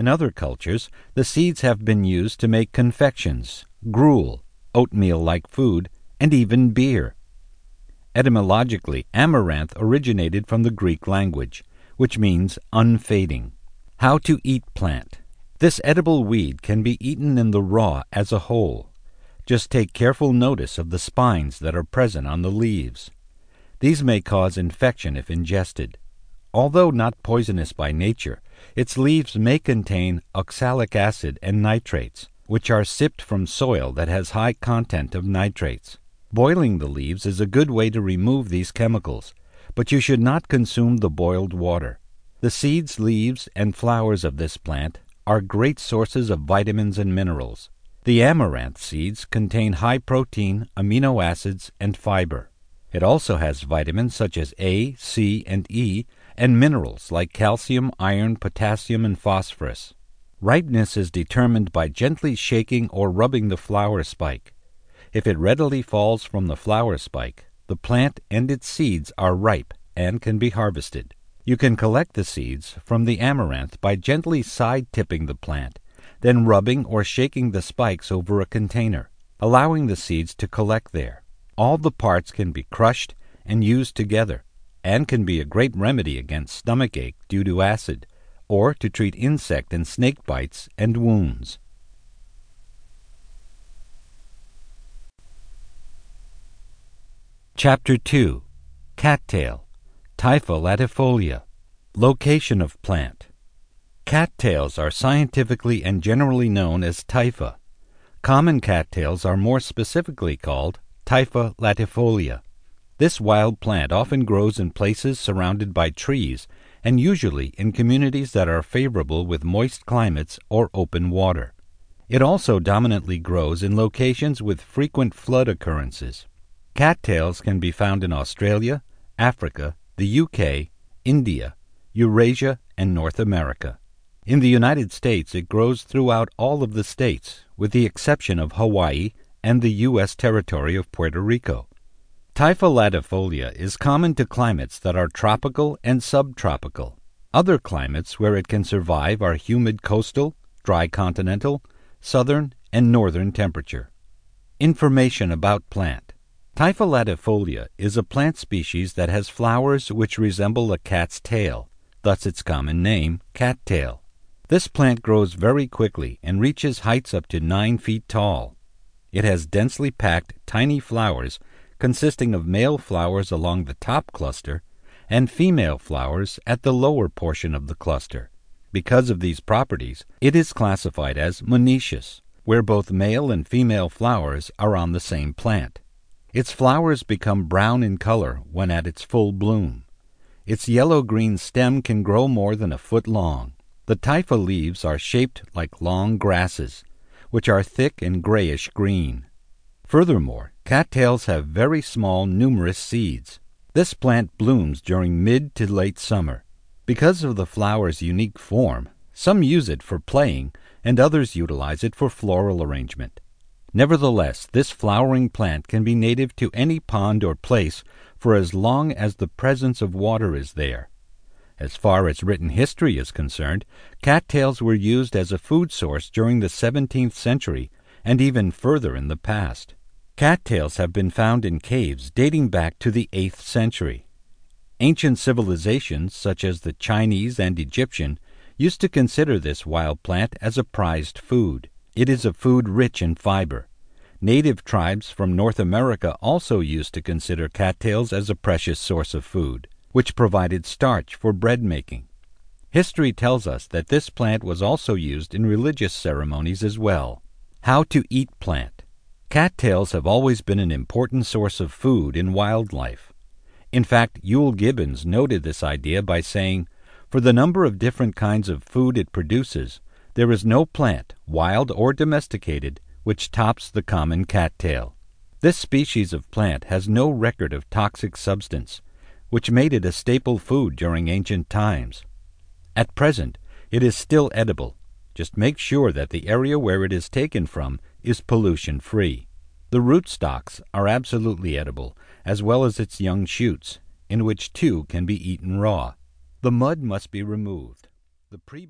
In other cultures, the seeds have been used to make confections, gruel, oatmeal like food, and even beer. Etymologically, amaranth originated from the Greek language, which means unfading. How to eat plant. This edible weed can be eaten in the raw as a whole. Just take careful notice of the spines that are present on the leaves. These may cause infection if ingested. Although not poisonous by nature, its leaves may contain oxalic acid and nitrates, which are sipped from soil that has high content of nitrates. Boiling the leaves is a good way to remove these chemicals, but you should not consume the boiled water. The seeds, leaves, and flowers of this plant are great sources of vitamins and minerals. The amaranth seeds contain high protein, amino acids, and fiber. It also has vitamins such as A, C, and E, and minerals like calcium, iron, potassium, and phosphorus. Ripeness is determined by gently shaking or rubbing the flower spike. If it readily falls from the flower spike, the plant and its seeds are ripe and can be harvested. You can collect the seeds from the amaranth by gently side tipping the plant, then rubbing or shaking the spikes over a container, allowing the seeds to collect there. All the parts can be crushed and used together and can be a great remedy against stomach ache due to acid, or to treat insect and snake bites and wounds. Chapter 2 Cattail Typha latifolia Location of plant Cattails are scientifically and generally known as typha. Common cattails are more specifically called Typha latifolia. This wild plant often grows in places surrounded by trees and usually in communities that are favorable with moist climates or open water. It also dominantly grows in locations with frequent flood occurrences. Cattails can be found in Australia, Africa, the UK, India, Eurasia, and North America. In the United States, it grows throughout all of the states, with the exception of Hawaii and the U.S. territory of Puerto Rico. Typha latifolia is common to climates that are tropical and subtropical. Other climates where it can survive are humid coastal, dry continental, southern, and northern temperature. Information about plant. Typha latifolia is a plant species that has flowers which resemble a cat's tail, thus its common name, cattail. This plant grows very quickly and reaches heights up to nine feet tall. It has densely packed tiny flowers consisting of male flowers along the top cluster and female flowers at the lower portion of the cluster. Because of these properties, it is classified as monoecious, where both male and female flowers are on the same plant. Its flowers become brown in color when at its full bloom. Its yellow-green stem can grow more than a foot long. The typha leaves are shaped like long grasses, which are thick and grayish green. Furthermore, cattails have very small, numerous seeds. This plant blooms during mid to late summer. Because of the flower's unique form, some use it for playing and others utilize it for floral arrangement. Nevertheless, this flowering plant can be native to any pond or place for as long as the presence of water is there. As far as written history is concerned, cattails were used as a food source during the 17th century and even further in the past. Cattails have been found in caves dating back to the 8th century. Ancient civilizations, such as the Chinese and Egyptian, used to consider this wild plant as a prized food. It is a food rich in fiber. Native tribes from North America also used to consider cattails as a precious source of food, which provided starch for bread making. History tells us that this plant was also used in religious ceremonies as well. How to eat plant. Cattails have always been an important source of food in wildlife. In fact, Euell Gibbons noted this idea by saying, For the number of different kinds of food it produces, there is no plant, wild or domesticated, which tops the common cattail. This species of plant has no record of toxic substance, which made it a staple food during ancient times. At present, it is still edible. Just make sure that the area where it is taken from is pollution free. The rootstocks are absolutely edible, as well as its young shoots, in which two can be eaten raw. The mud must be removed. The pre